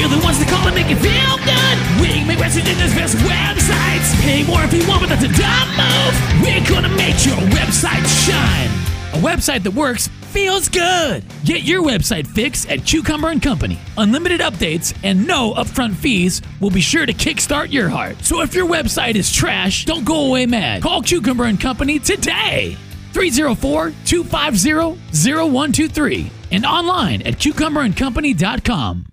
We're the ones that call and make it feel good. We make make websites this best websites. Pay more if you want, but that's a dumb move. We're gonna make your website shine. A website that works feels good. Get your website fix at Cucumber and Company. Unlimited updates and no upfront fees will be sure to kickstart your heart. So if your website is trash, don't go away mad. Call Cucumber and Company today. 304-250-0123 and online at cucumberandcompany.com.